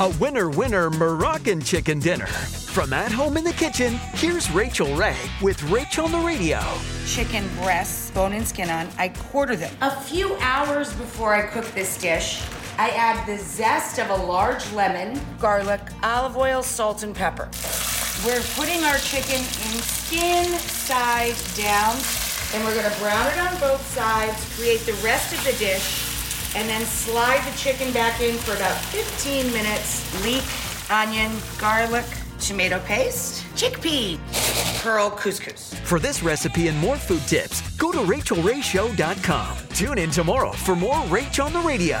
A winner winner Moroccan chicken dinner. From at home in the kitchen, here's Rachael Ray with Rachael on the radio. Chicken breasts, bone and skin on, I quarter them. A few hours before I cook this dish, I add the zest of a large lemon, garlic, olive oil, salt, and pepper. We're putting our chicken in skin side down, and we're gonna brown it on both sides, create the rest of the dish, and then slide the chicken back in for about 15 minutes. Leek, onion, garlic, tomato paste, chickpea, pearl couscous. For this recipe and more food tips, go to rachaelrayshow.com. Tune in tomorrow for more Rach on the radio.